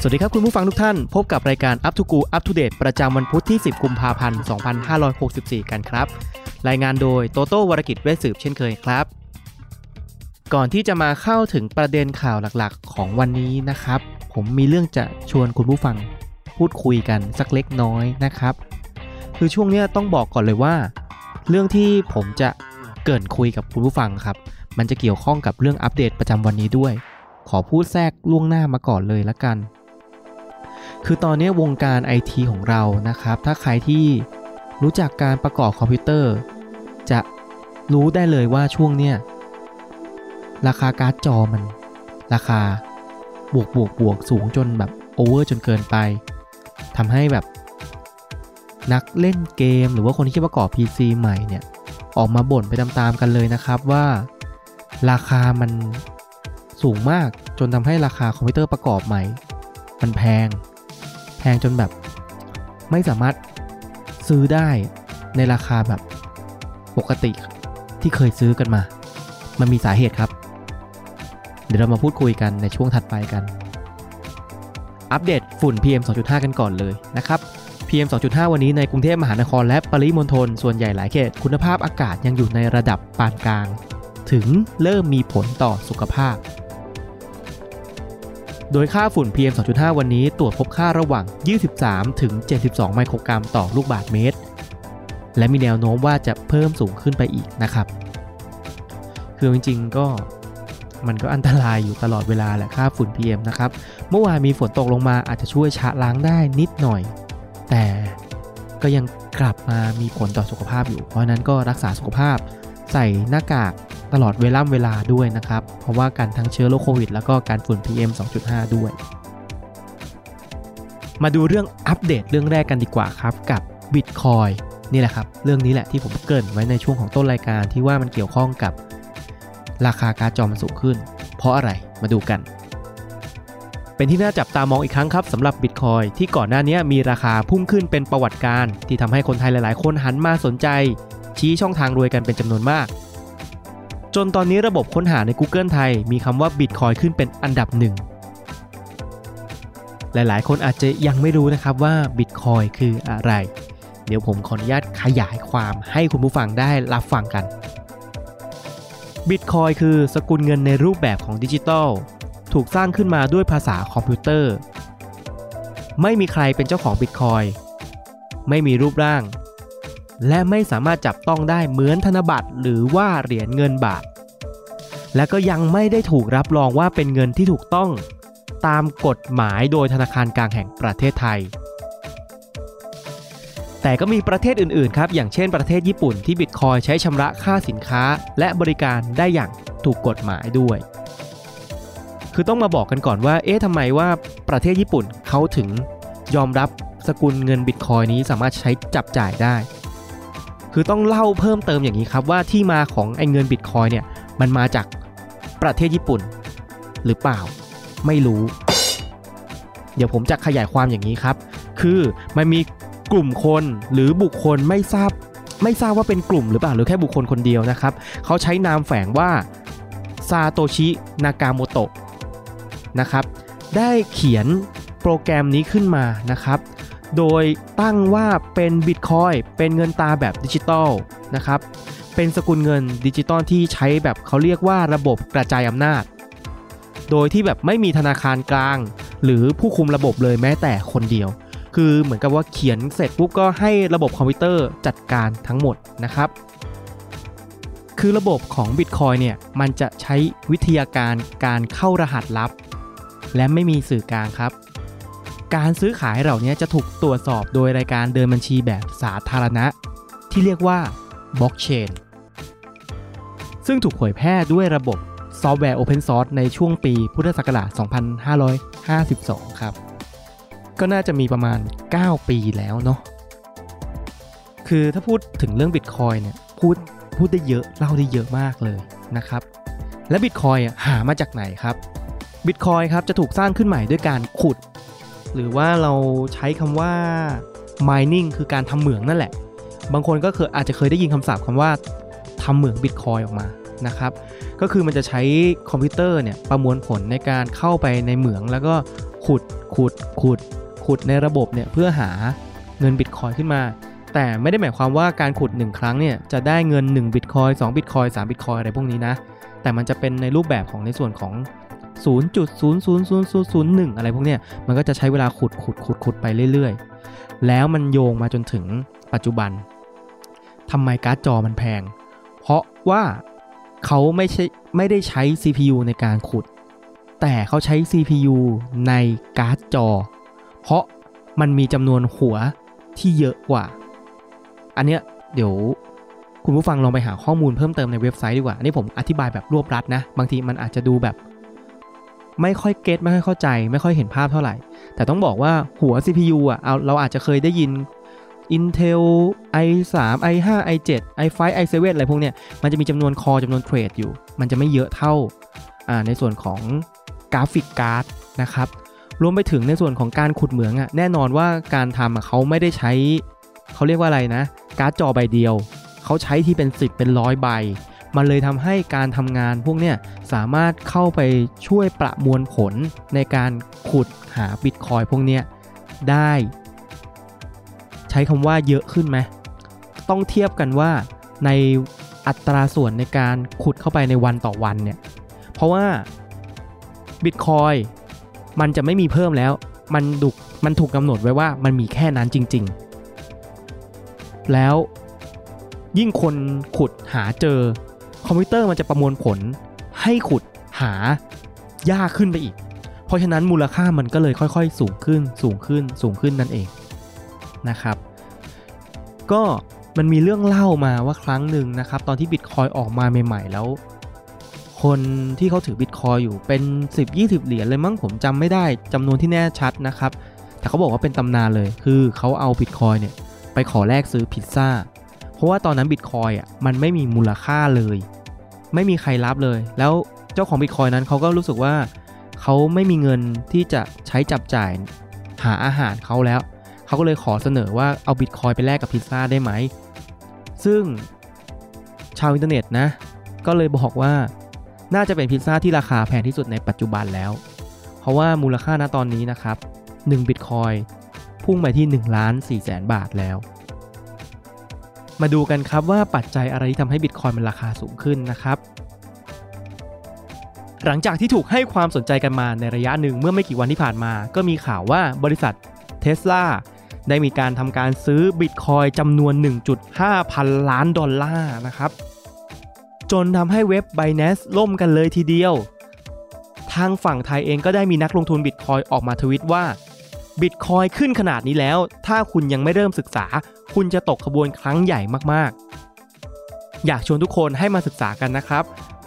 สวัสดีครับคุณผู้ฟังทุกท่าน พบกับรายการ Up to Go Up to Date ประจำวันพุธที่ 10 กุมภาพันธ์ 2564 กันครับ รายงานโดยโตโต้วรกิจเวสืบเช่นเคยครับ ก่อนที่จะมาเข้าถึงประเด็นข่าวหลักๆ ของวันนี้นะครับ ผมมีเรื่องจะชวนคุณผู้ฟังพูดคุยกันสักเล็กน้อยนะครับ คือช่วงนี้ต้องบอกก่อนเลยว่า เรื่องที่ผมจะเกินคุยกับคุณผู้ฟังครับ มันจะเกี่ยวข้องกับเรื่องอัปเดตประจำวันนี้ด้วย ขอพูดแทรกล่วงหน้ามาก่อนเลยละกัน คือตอนนี้วงการไอทีของเรานะครับ ถ้าใครที่รู้จักการประกอบคอมพิวเตอร์ จะรู้ได้เลยว่าช่วงเนี้ยราคาการ์ดจอมัน ราคาบวกบวกบวกสูงจนแบบโอเวอร์จนเกินไปทำให้แบบ นักเล่นเกมหรือว่าคนที่คิดประกอบ PC ใหม่เนี่ย ออกมาบ่นไปตามๆกันเลยนะครับว่า ราคามันสูงมากจนทำให้ราคาคอมพิวเตอร์ประกอบใหม่ มันแพง แพงจนแบบไม่สามารถซื้อได้ในราคาแบบปกติที่เคยซื้อกันมา มันมีสาเหตุครับ เดี๋ยวเรามาพูดคุยกันในช่วงถัดไปกัน อัปเดตฝุ่น PM 2.5 กันก่อนเลยนะครับ PM 2.5 วันนี้ในกรุงเทพมหานครและปริมณฑลส่วนใหญ่หลายเขต คุณภาพอากาศยังอยู่ในระดับปานกลาง ถึงเริ่มมีผลต่อสุขภาพ โดยค่าฝุ่น PM 2.5 วันนี้ตรวจพบค่าระหว่าง 23 ถึง 72 ไมโครกรัมต่อลูกบาศก์เมตร และมีแนวโน้มว่าจะเพิ่มสูงขึ้นไปอีกนะครับ คือจริงๆก็มันก็อันตรายอยู่ตลอดเวลาแหละค่าฝุ่น PM นะครับ เมื่อวานมีฝนตกลงมาอาจจะช่วยชะล้างได้นิดหน่อย แต่ก็ยังกลับมามีผลต่อสุขภาพอยู่ เพราะฉะนั้นก็รักษาสุขภาพ ใส่หน้ากาก ตลอดเวลาเวลาด้วยนะครับ เพราะว่าการทั้งเชื้อโรคโควิด แล้วก็การฝุ่น PM 2.5 ด้วย มาดูเรื่องอัปเดตเรื่องแรกกันดีกว่าครับกับ Bitcoin นี่แหละครับ เรื่องนี้แหละที่ผมเกริ่นไว้ในช่วงของต้นรายการที่ว่ามันเกี่ยวข้องกับราคาการ์ดจอมันสูงขึ้น เพราะอะไรมาดูกัน เป็นที่น่าจับตามองอีกครั้งครับสำหรับ Bitcoin ที่ก่อนหน้านี้มีราคาพุ่งขึ้นเป็นประวัติการที่ทำให้คนไทยหลาย ๆ คนหันมาสนใจ ชี้ช่องทางรวยกันเป็นจำนวนมาก จนตอนนี้ระบบค้นหาใน Google ไทยมีคำว่า Bitcoin ขึ้นเป็นอันดับหนึ่ง หลายๆ คนอาจจะยังไม่รู้นะครับว่า Bitcoin คืออะไร เดี๋ยวผมขออนุญาตขยายความให้คุณผู้ฟังได้รับฟังกัน Bitcoin คือสกุลเงินในรูปแบบของดิจิทัล ถูกสร้างขึ้นมาด้วยภาษาคอมพิวเตอร์ ไม่มีใครเป็นเจ้าของ Bitcoin ไม่มีรูปร่าง และไม่สามารถจับต้องได้เหมือนธนบัตรหรือว่าเหรียญเงินบาท และก็ยังไม่ได้ถูกรับรองว่าเป็นเงินที่ถูกต้อง ตามกฎหมายโดยธนาคารกลางแห่งประเทศไทย แต่ก็มีประเทศอื่นๆครับอย่างเช่นประเทศญี่ปุ่นที่บิตคอยใช้ชำระค่าสินค้าและบริการได้อย่างถูกกฎหมายด้วย คือต้องมาบอกกันก่อนว่า เอ๊ะทำไมว่าประเทศญี่ปุ่นเขาถึงยอมรับสกุลเงินบิตคอยนี้สามารถใช้จับจ่ายได้ คือต้องเล่าเพิ่มเติมอย่างนี้ครับว่าที่มาของไอ้เงินบิตคอยเนี่ยมันมาจากประเทศญี่ปุ่น หรือเปล่าไม่รู้ เดี๋ยวผมจะขยายความอย่างนี้ครับ คือมันมีกลุ่มคนหรือบุคคลไม่ทราบไม่ทราบว่าเป็นกลุ่มหรือเปล่าหรือแค่บุคคลคนเดียวนะครับ เขาใช้นามแฝงว่าซาโตชินากาโมโตะนะครับ ได้เขียนโปรแกรมนี้ขึ้นมานะครับ โดยตั้งว่าเป็นบิตคอยเป็นเงินตาแบบดิจิตอลนะครับเป็นสกุลเงินดิจิตอลที่ใช้แบบเขาเรียกว่าระบบกระจายอำนาจ โดยที่แบบไม่มีธนาคารกลาง หรือผู้คุมระบบเลยแม้แต่คนเดียว คือเหมือนกับว่าเขียนเสร็จปุ๊บก็ให้ระบบคอมพิวเตอร์จัดการทั้งหมดนะครับคือระบบของ Bitcoin เนี่ยมันจะใช้วิทยาการการเข้ารหัสลับ และไม่มีสื่อกลางครับ การซื้อขายเหล่านี้จะถูกตรวจสอบโดยรายการเดินบัญชีแบบสาธารณะ ที่เรียกว่าบล็อกเชนซึ่งถูกเผยแพร่ด้วยระบบซอฟต์แวร์ Open Source ในช่วงปีพุทธศักราช 2552 ครับ ก็น่าจะมีประมาณ 9 ปีแล้วเนาะ คือถ้าพูดถึงเรื่องบิตคอยเนี่ยพูดพูดได้เยอะ เล่าได้เยอะมากเลยนะครับ และบิตคอยหามาจากไหนครับบิตคอยครับจะถูกสร้างขึ้นใหม่ด้วยการขุด หรือว่าเราใช้คำว่า mining คือการทำเหมืองนั่นแหละ บางคนก็เคยอาจจะเคยได้ยินคำศัพท์คำว่าทำเหมืองบิตคอยออกมานะครับ ก็คือมันจะใช้คอมพิวเตอร์เนี่ยประมวลผลในการเข้าไปในเหมือง แล้วก็ขุดขุดขุดขุดในระบบเนี่ยเพื่อหาเงินบิตคอยขึ้นมา แต่ไม่ได้หมายความว่าการขุด 1 ครั้งเนี่ยจะได้เงิน1บิตคอย2บิตคอย3บิตคอยอะไรพวกนี้นะ แต่มันจะเป็นในรูปแบบของในส่วนของ 0.00001 อะไรพวกเนี้ยมันก็จะใช้เวลาขุดขุดขุดขุดไปเรื่อยๆ แล้วมันโยงมาจนถึงปัจจุบันทำไมการ์ดจอมันแพง เพราะว่าเขาไม่ใช่ไม่ได้ใช้ CPU ในการขุด แต่เขาใช้ CPU ในการ์ดจอ เพราะมันมีจำนวนหัวที่เยอะกว่า อันเนี้ยเดี๋ยวคุณผู้ฟังลองไปหาข้อมูลเพิ่มเติมในเว็บไซต์ดีกว่า อันนี้ผมอธิบายแบบรวบรัดนะ บางทีมันอาจจะดูแบบ ไม่ค่อยเก็ตไม่ค่อยเข้าใจ ไม่ค่อยเห็นภาพเท่าไหร่ แต่ต้องบอกว่าหัว CPU อะเอาเราอาจจะเคยได้ยิน Intel i3 i5 i7 i5 i7 อะไรพวกเนี้ยมันจะมีจำนวนคอจำนวนเทรดอยู่ มันจะไม่เยอะเท่าในส่วนของกราฟิกการ์ดนะครับรวมไปถึงในส่วนของการขุดเหมืองอะแน่นอนว่าการทำเขาไม่ได้ใช้ เขาเรียกว่าอะไรนะ การ์ดจอใบเดียว เขาใช้ที่เป็น 10 เป็นร้อยใบ มันเลยทำให้การทำงานพวกเนี้ยสามารถเข้าไปช่วยประมวลผลในการขุดหาบิตคอยพวกเนี้ยได้ ใช้คำว่าเยอะขึ้นไหมต้องเทียบกันว่าในอัตราส่วนในการขุดเข้าไปในวันต่อวันเนี่ยเพราะว่าบิตคอยมันจะไม่มีเพิ่มแล้ว มันดุกมันถูกกำหนดไว้ว่ามันมีแค่นั้นจริง ๆ แล้วยิ่งคนขุดหาเจอ คอมพิวเตอร์มันจะประมวลผลให้ขุดหายากขึ้นไปอีก เพราะฉะนั้นมูลค่ามันก็เลยค่อยๆ สูงขึ้นสูงขึ้นสูงขึ้นนั่นเองนะครับ ก็มันมีเรื่องเล่ามาว่าครั้งหนึ่งนะครับ ตอนที่บิตคอยออกมาใหม่ๆแล้ว คนที่เขาถือบิตคอยอยู่เป็น 10-20 เหรียญเลยมั้งผมจำไม่ได้จำนวนที่แน่ชัดนะครับ แต่เขาบอกว่าเป็นตำนานเลยคือเขาเอาบิตคอยเนี่ยไปขอแลกซื้อพิซซ่า เพราะว่าตอนนั้นบิตคอยอะมันไม่มีมูลค่าเลย ไม่มีใครรับเลย แล้วเจ้าของบิตคอยนั้นเขาก็รู้สึกว่าเขาไม่มีเงินที่จะใช้จับจ่ายหาอาหารเขาแล้ว เขาก็เลยขอเสนอว่าเอาบิตคอยไปแลกกับพิซซ่าได้ไหม ซึ่งชาวอินเทอร์เน็ตนะ ก็เลยบอกว่าน่าจะเป็นพิซซ่าที่ราคาแพงที่สุดในปัจจุบันแล้ว เพราะว่ามูลค่าณตอนนี้นะครับ1บิตคอยพุ่งไปที่1ล้าน4แสนบาทแล้ว มาดูกันครับว่าปัจจัยอะไรที่ทำให้บิตคอยมันราคาสูงขึ้นนะครับ หลังจากที่ถูกให้ความสนใจกันมาในระยะหนึ่งเมื่อไม่กี่วันที่ผ่านมา ก็มีข่าวว่าบริษัทเท s l a ได้มีการทำการซื้อบิตคอยจำนวน 1.5 พันล้านดอลลาร์นะครับ จนทำให้เว็บ Binance ล่มกันเลยทีเดียว ทางฝั่งไทยเองก็ได้มีนักลงทุนบิตคอยออกมาทวิตว่า บิตคอยขึ้นขนาดนี้แล้ว ถ้าคุณยังไม่เริ่มศึกษา คุณจะตกขบวนครั้งใหญ่มากๆ อยากชวนทุกคนให้มาศึกษากันนะครับ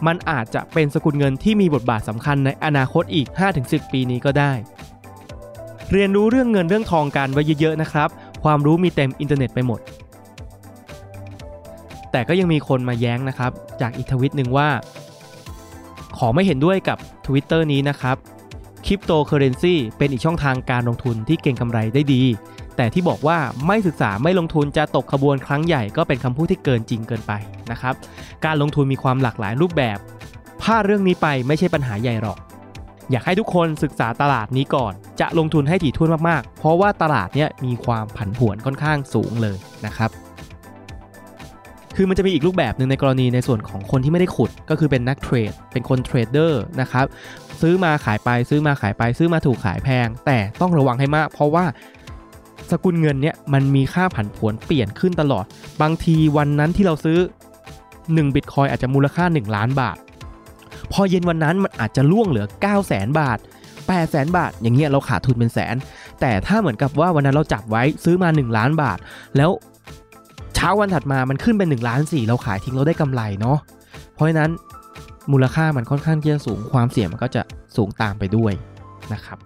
มันอาจจะเป็นสกุลเงินที่มีบทบาทสำคัญในอนาคตอีก 5-10 ปีนี้ก็ได้ เรียนรู้เรื่องเงินเรื่องทองกันไว้เยอะๆนะครับ ความรู้มีเต็มอินเทอร์เน็ตไปหมด แต่ก็ยังมีคนมาแย้งนะครับ จากอีกทวิตหนึ่งว่า ขอไม่เห็นด้วยกับ Twitter นี้นะครับ ริปโตเคอเรนซีเป็นอีกช่องทางการลงทุนที่เก่งกำไรได้ดี แต่ที่บอกว่าไม่ศึกษาไม่ลงทุนจะตกขบวนครั้งใหญ่ก็เป็นคำพูดที่เกินจริงเกินไปนะครับ การลงทุนมีความหลากหลายรูปแบบพลาดเรื่องนี้ไปไม่ใช่ปัญหาใหญ่หรอก อยากให้ทุกคนศึกษาตลาดนี้ก่อน จะลงทุนให้ถี่ถ้วนมากๆ เพราะว่าตลาดเนี้ยมีความผันผวนค่อนข้างสูงเลยนะครับ คือมันจะมีอีกรูปแบบหนึ่งในกรณีในส่วนของคนที่ไม่ได้ขุดก็คือเป็นนักเทรด เป็นคนเทรดเดอร์นะครับซื้อมาขายไปซื้อมาขายไปซื้อมาถูกขายแพง แต่ต้องระวังให้มาก เพราะว่าสกุลเงินเนี่ยมันมีค่าผันผวนเปลี่ยนขึ้นตลอด บางทีวันนั้นที่เราซื้อ1บิตคอยอาจจะมูลค่า 1 ล้านบาท พอเย็นวันนั้นมันอาจจะล่วงเหลือ 9 0 0 0 0 0บาท8 0 0 0 0 0บาท อย่างเงี้ยเราขาดทุนเป็นแสน แต่ถ้าเหมือนกับว่าวันนั้นเราจับไว้ซื้อมา 1 ล้านบาท แล้ว ช้าวันถัดมามันขึ้นเป็น1ล้าน4เราขายทิ้งเราได้กำไรเนาะเพราะฉะนั้นมูลค่ามันค่อนข้างที่จะสูงความเสี่ยงมันก็จะสูงตามไปด้วยนะครับ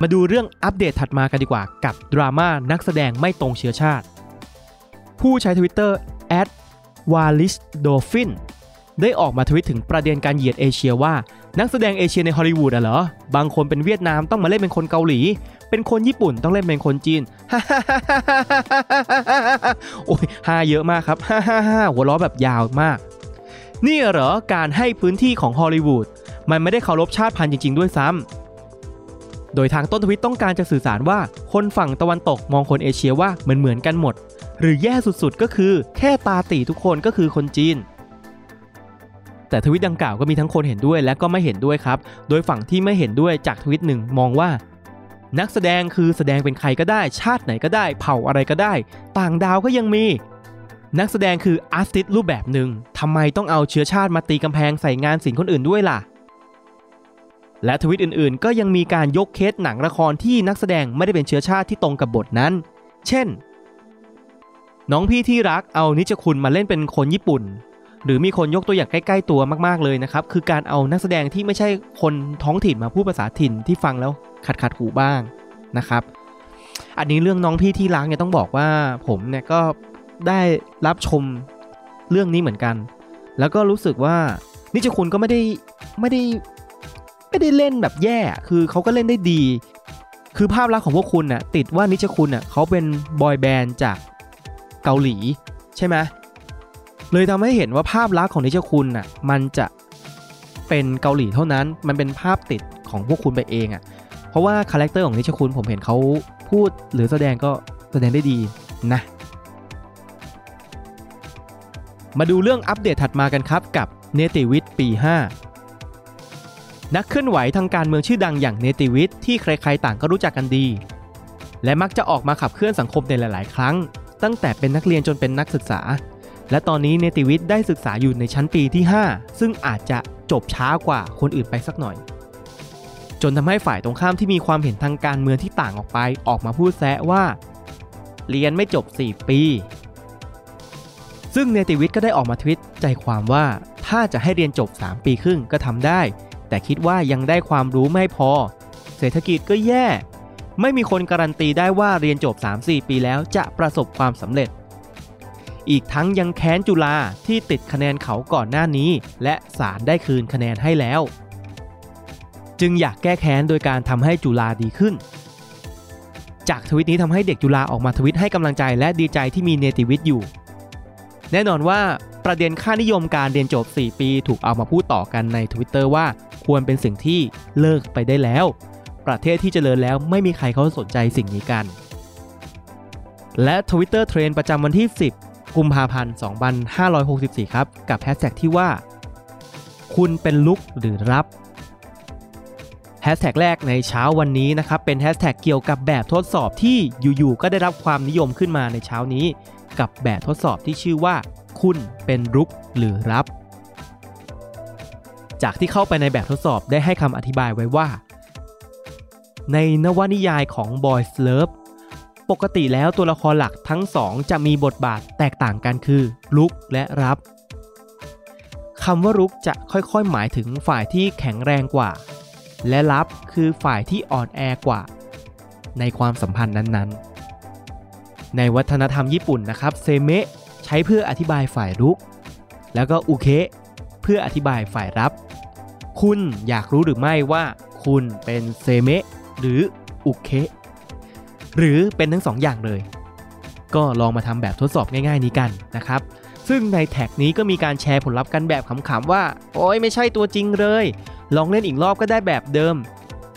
มาดูเรื่องอัปเดตถัดมากันดีกว่ากับดราม่านักแสดงไม่ตรงเชื้อชาติ ผู้ใช้ทวิตเตอร์ w a l i s d o f i n ได้ออกมาทวิตถึงประเด็นการเหยียดเอเชียว่า นักแสดงเอเชียในฮอลลีวูดอะเหรอ บางคนเป็นเวียดนามต้องมาเล่นเป็นคนเกาหลี เป็นคนญี่ปุ่นต้องเล่นเป็นคนจีน โอ้ยฮาเยอะมากครับหัวล้อแบบยาวมาก นี่เหรอการให้พื้นที่ของฮอลลีวูด มันไม่ได้เคารพชาติพันธุ์จริง ๆ ด้วยซ้ำโดยทางต้นทวิตต้องการจะสื่อสารว่า คนฝั่งตะวันตกมองคนเอเชียว่าเหมือนเหมือนกันหมด หรือแย่สุดๆก็คือ แค่ตาตีทุกคนก็คือคนจีน แต่ทวิตดังกล่าวก็มีทั้งคนเห็นด้วยและก็ไม่เห็นด้วยครับ โดยฝั่งที่ไม่เห็นด้วยจากทวิตหนึ่งมองว่า นักแสดงคือแสดงเป็นใครก็ได้ ชาติไหนก็ได้ เผ่าอะไรก็ได้ ต่างดาวก็ยังมี นักแสดงคืออาร์ติสรูปแบบหนึ่งทำไมต้องเอาเชื้อชาติมาตีกำแพงใส่งานศิลป์คนอื่นด้วยล่ะและทวิตอื่นๆ ก็ยังมีการยกเคสหนังละครที่นักแสดงไม่ได้เป็นเชื้อชาติที่ตรงกับบทนั้น เช่น น้องพี่ที่รักเอานิจคุณมาเล่นเป็นคนญี่ปุ่น หรือมีคนยกตัวอย่างใกล้ๆตัวมากๆเลยนะครับ คือการเอานักแสดงที่ไม่ใช่คนท้องถิ่นมาพูดภาษาถิ่นที่ฟังแล้วขัดขัดหูบ้างนะครับ อันนี้เรื่องน้องพี่ที่รักเนี่ยต้องบอกว่าผมเนี่ยก็ได้รับชมเรื่องนี้เหมือนกัน แล้วก็รู้สึกว่านิจคุณก็ไม่ได้ไม่ได้ไม่ได้เล่นแบบแย่ คือเขาก็เล่นได้ดี คือภาพลักษณ์ของพวกคุณน่ะติดว่านิจคุณน่ะเขาเป็นบอยแบนด์จากเกาหลีใช่ไหม เลยทำให้เห็นว่าภาพลักษณ์ของนิชคุณน่ะมันจะเป็นเกาหลีเท่านั้น มันเป็นภาพติดของพวกคุณไปเองอะ่ะ เพราะว่าคาแรคเตอร์ของนิชคุณผมเห็นเขาพูดหรือแสดงก็แสดงได้ดีนะ มาดูเรื่องอัปเดตถัดมากันครับกับเนติวิทย์ปี 5 นักเคลื่อนไหวทางการเมืองชื่อดังอย่างเนติวิทย์ที่ใครๆต่างก็รู้จักกันดี และมักจะออกมาขับเคลื่อนสังคมในหลาย ๆ ครั้ง ตั้งแต่เป็นนักเรียนจนเป็นนักศึกษา และตอนนี้เนติวิทย์ได้ศึกษาอยู่ในชั้นปีที่ 5 ซึ่งอาจจะจบช้ากว่าคนอื่นไปสักหน่อย จนทำให้ฝ่ายตรงข้ามที่มีความเห็นทางการเมืองที่ต่างออกไปออกมาพูดแซะว่า เรียนไม่จบ 4 ปี ซึ่งเนติวิทย์ก็ได้ออกมาทวิตใจความว่าถ้าจะให้เรียนจบ 3 ปีครึ่งก็ทำได้ แต่คิดว่ายังได้ความรู้ไม่พอ เศรษฐกิจก็แย่ ไม่มีคนการันตีได้ว่าเรียนจบ 3-4 ปีแล้วจะประสบความสำเร็จ อีกทั้งยังแค้นจุฬาที่ติดคะแนนเขาก่อนหน้านี้ และศาลได้คืนคะแนนให้แล้ว จึงอยากแก้แค้นโดยการทำให้จุฬาดีขึ้น จากทวิตนี้ทำให้เด็กจุฬาออกมาทวิตให้กำลังใจและดีใจที่มีเนติวิทย์อยู่ แน่นอนว่าประเด็นค่านิยมการเรียนจบ 4 ปีถูกเอามาพูดต่อกันใน Twitter ว่าควรเป็นสิ่งที่เลิกไปได้แล้ว ประเทศที่เจริญแล้วไม่มีใครเขาสนใจสิ่งนี้กัน และ Twitter เทรนประจำวันที่ 10 กุมภาพันธ์2564 ครับ กับแฮชแท็กที่ว่า คุณเป็นลุกหรือรับแฮชแท็กแรกในเช้าวันนี้นะครับ เป็นแฮชแท็กเกี่ยวกับแบบทดสอบที่อยู่ๆก็ได้รับความนิยมขึ้นมาในเช้านี้ กับแบบทดสอบที่ชื่อว่า คุณเป็นรุกหรือรับ จากที่เข้าไปในแบบทดสอบได้ให้คำอธิบายไว้ว่า ในนวนิยายของ Boys Love ปกติแล้วตัวละครหลักทั้งสองจะมีบทบาทแตกต่างกันคือลุกและรับคำว่ารุกจะค่อยๆ หมายถึงฝ่ายที่แข็งแรงกว่า และรับคือฝ่ายที่อ่อนแอกว่า ในความสัมพันธ์นั้นๆ ในวัฒนธรรมญี่ปุ่นนะครับเซเมะใช้เพื่ออธิบายฝ่ายรุก แล้วก็อุเคเพื่ออธิบายฝ่ายรับ คุณอยากรู้หรือไม่ว่า คุณเป็นเซเมะหรืออุเค หรือเป็นทั้งสองอย่างเลย ก็ลองมาทำแบบทดสอบง่าย ๆ นี้กันนะครับ ซึ่งในแท็กนี้ก็มีการแชร์ผลลัพธ์กันแบบขำๆว่า โอ้ยไม่ใช่ตัวจริงเลย ลองเล่นอีกรอบก็ได้แบบเดิม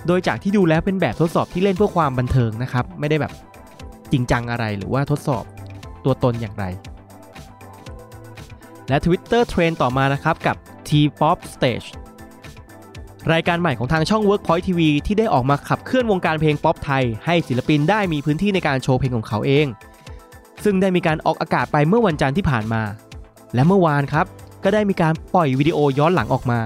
โดยจากที่ดูแล้วเป็นแบบทดสอบที่เล่นเพื่อความบันเทิงนะครับ ไม่ได้แบบจริงจังอะไรหรือว่าทดสอบตัวตนอย่างไร และ Twitter เทรนต่อมานะครับกับ T-pop Stage รายการใหม่ของทางช่อง Workpoint TV ที่ได้ออกมาขับเคลื่อนวงการเพลงป๊อปไทย ให้ศิลปินได้มีพื้นที่ในการโชว์เพลงของเขาเอง ซึ่งได้มีการออกอากาศไปเมื่อวันจันทร์ที่ผ่านมา และเมื่อวานครับ ก็ได้มีการปล่อยวิดีโอย้อนหลังออกมา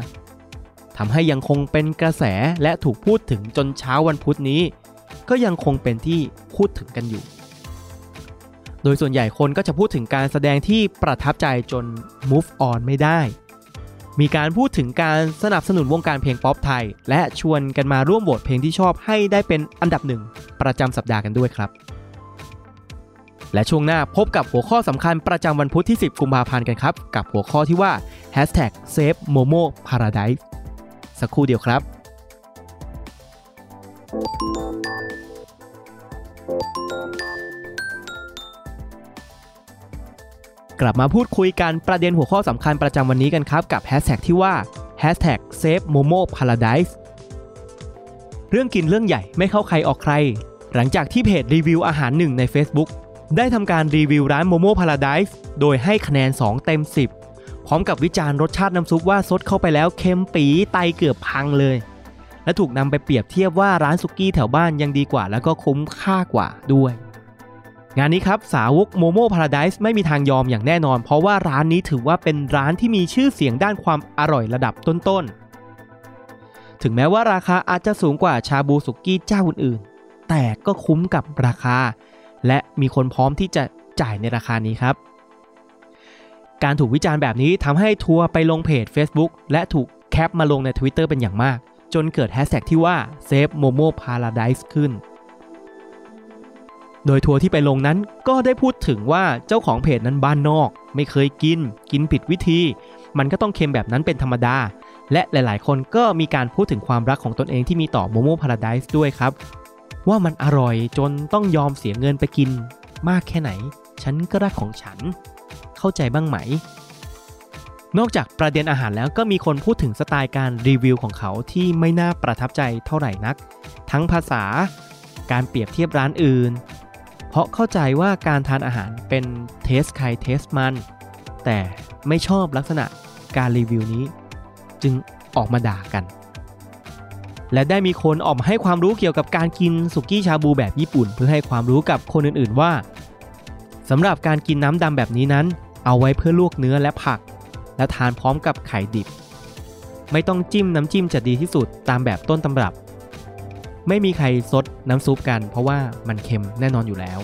ทำให้ยังคงเป็นกระแสและถูกพูดถึงจนเช้าวันพุธนี้ ก็ยังคงเป็นที่พูดถึงกันอยู่ โดยส่วนใหญ่คนก็จะพูดถึงการแสดงที่ประทับใจจน move on ไม่ได้ มีการพูดถึงการสนับสนุนวงการเพลงป๊อปไทย และชวนกันมาร่วมโหวตเพลงที่ชอบให้ได้เป็นอันดับหนึ่งประจำสัปดาห์กันด้วยครับ และช่วงหน้าพบกับหัวข้อสำคัญประจำวันพุธที่ 10 กุมภาพันธ์กันครับ กับหัวข้อที่ว่า Hashtag Save Momo Paradise สักครู่เดียวครับ กลับมาพูดคุยกันประเด็นหัวข้อสำคัญประจำวันนี้กันครับ กับแฮชแท็กที่ว่า Hashtag Save Momo Paradise เรื่องกินเรื่องใหญ่ไม่เข้าใครออกใคร หลังจากที่เพจรีวิวอาหารหนึ่งใน Facebook ได้ทำการรีวิวร้าน Momo Paradise โดยให้คะแนน 2 เต็ม 10 พร้อมกับวิจารณ์รสชาติน้ำซุปว่าซดเข้าไปแล้วเค็มปีไตเกือบพังเลย และถูกนำไปเปรียบเทียบว่าร้านสุกี้แถวบ้านยังดีกว่าแล้วก็คุ้มค่ากว่าด้วย งานนี้ครับสาวก Momo Paradise ไม่มีทางยอมอย่างแน่นอน เพราะว่าร้านนี้ถือว่าเป็นร้านที่มีชื่อเสียงด้านความอร่อยระดับต้นๆ ถึงแม้ว่าราคาอาจจะสูงกว่าชาบูสุกี้เจ้าอื่นๆ แต่ก็คุ้มกับราคา และมีคนพร้อมที่จะจ่ายในราคานี้ครับ การถูกวิจารณ์แบบนี้ทำให้ทัวร์ไปลงเพจ Facebook และถูกแคปมาลงใน Twitter เป็นอย่างมาก จนเกิดแฮชแท็กที่ว่า Save Momo Paradise ขึ้น โดยทัวร์ที่ไปลงนั้นก็ได้พูดถึงว่าเจ้าของเพจนั้นบ้านนอก ไม่เคยกิน กินผิดวิธี มันก็ต้องเค็มแบบนั้นเป็นธรรมดา และหลายๆ คนก็มีการพูดถึงความรักของตนเองที่มีต่อ Momo Paradise ด้วยครับ ว่ามันอร่อยจนต้องยอมเสียเงินไปกิน มากแค่ไหน ฉันก็รักของฉัน เข้าใจบ้างไหม นอกจากประเด็นอาหารแล้วก็มีคนพูดถึงสไตล์การรีวิวของเขาที่ไม่น่าประทับใจเท่าไหร่นัก ทั้งภาษา การเปรียบเทียบร้านอื่น เพราะเข้าใจว่าการทานอาหารเป็นเทสใครเทสมัน แต่ไม่ชอบลักษณะการรีวิวนี้ จึงออกมาด่ากัน และได้มีคนออกมาให้ความรู้เกี่ยวกับการกินสุกี้ชาบูแบบญี่ปุ่น เพื่อให้ความรู้กับคนอื่นๆว่าสำหรับการกินน้ำดำแบบนี้นั้น เอาไว้เพื่อลวกเนื้อและผัก และทานพร้อมกับไข่ดิบ ไม่ต้องจิ้มน้ำจิ้มจะดีที่สุดตามแบบต้นตำรับ ไม่มีใครซดน้ำซุปกัน เพราะว่ามันเค็มแน่นอนอยู่แล้ว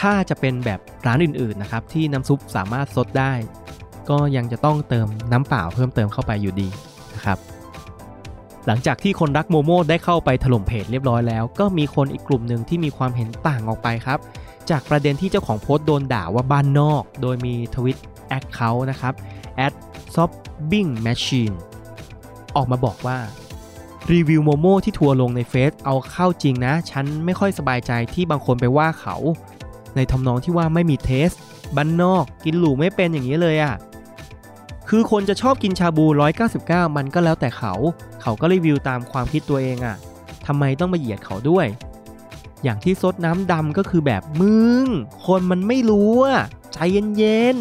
ถ้าจะเป็นแบบร้านอื่นๆนะครับที่น้ำซุปสามารถซดได้ ก็ยังจะต้องเติมน้ำเปล่าเพิ่มเติมเข้าไปอยู่ดีนะครับหลังจากที่คนรักโมโม่ได้เข้าไปถล่มเพจเรียบร้อยแล้ว ก็มีคนอีกกลุ่มหนึ่งที่มีความเห็นต่างออกไปครับ จากประเด็นที่เจ้าของโพสต์โดนด่าว่าบ้านนอก โดยมีทวิตแอคเคาท์นะครับ shopping machine ออกมาบอกว่า รีวิวโมโม่ที่ทัวร์ลงในเฟซเอาเข้าจริงนะ ฉันไม่ค่อยสบายใจที่บางคนไปว่าเขา ในทำนองที่ว่าไม่มีเทสบ้านนอกกินหรูไม่เป็นอย่างนี้เลยอะ่ะคือคนจะชอบกินชาบู 199 มันก็แล้วแต่เขา เขาก็รีวิวตามความคิดตัวเองอะ่ะทำไมต้องมาเหยียดเขาด้วย อย่างที่ซดน้ำดำก็คือแบบมึง คนมันไม่รู้อะใจเย็น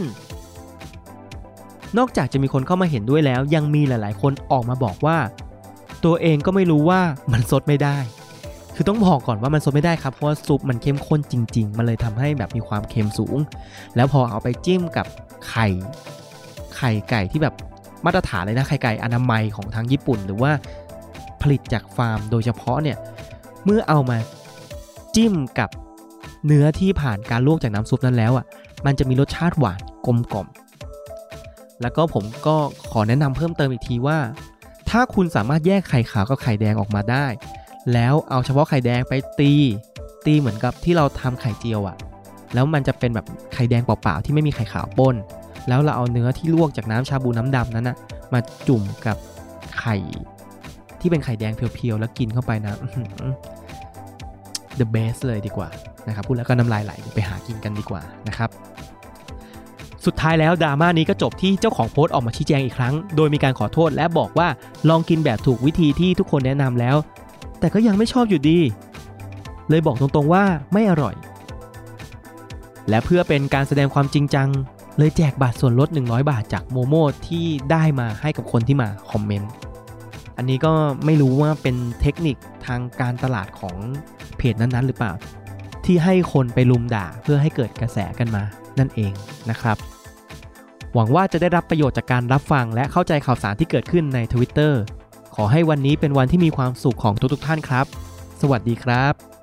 ๆ นอกจากจะมีคนเข้ามาเห็นด้วยแล้ว ยังมีหลาย ๆ คนออกมาบอกว่า ตัวเองก็ไม่รู้ว่ามันซดไม่ได้ คือต้องบอกก่อนว่ามันซดไม่ได้ครับ เพราะว่าซุปมันเข้มข้นจริง ๆ มันเลยทำให้แบบมีความเค็มสูง แล้วพอเอาไปจิ้มกับไข่ ไข่ไก่ที่แบบมาตรฐานเลยนะไข่ไก่อนามัยของทางญี่ปุ่น หรือว่าผลิตจากฟาร์มโดยเฉพาะเนี่ย เมื่อเอามาจิ้มกับเนื้อที่ผ่านการลวกจากน้ำซุปนั้นแล้วอะ มันจะมีรสชาติหวานกลมกล่อม แล้วก็ผมก็ขอแนะนำเพิ่มเติมอีกทีว่า ถ้าคุณสามารถแยกไข่ขาวกับไข่แดงออกมาได้ แล้วเอาเฉพาะไข่แดงไปตี ตีเหมือนกับที่เราทำไข่เจียวอะ่ะแล้วมันจะเป็นแบบไข่แดงเปล่าๆที่ไม่มีไข่ขาวปน แล้วเราเอาเนื้อที่ลวกจากน้ำชาบูน้ำดำนั้นนะมาจุ่มกับไข่ ที่เป็นไข่แดงเพียวๆแล้วกินเข้าไปนะ the best เลยดีกว่านะครับพูดแล้วก็น้ำลายไหลไปหากินกันดีกว่านะครับ สุดท้ายแล้วดราม่านี้ก็จบที่เจ้าของโพสต์ออกมาชี้แจงอีกครั้ง โดยมีการขอโทษและบอกว่าลองกินแบบถูกวิธีที่ทุกคนแนะนำแล้ว แต่ก็ยังไม่ชอบอยู่ดี เลยบอกตรงๆว่าไม่อร่อย และเพื่อเป็นการแสดงความจริงจัง เลยแจกบัตรส่วนลด 100 บาทจากโมโมที่ได้มาให้กับคนที่มาคอมเมนต์อันนี้ก็ไม่รู้ว่าเป็นเทคนิคทางการตลาดของเพจนั้นๆ หรือเปล่า ที่ให้คนไปลุมด่าเพื่อให้เกิดกระแสกันมานั่นเองนะครับ หวังว่าจะได้รับประโยชน์จากการรับฟังและเข้าใจข่าวสารที่เกิดขึ้นใน Twitter ขอให้วันนี้เป็นวันที่มีความสุขของทุกๆท่านครับ สวัสดีครับ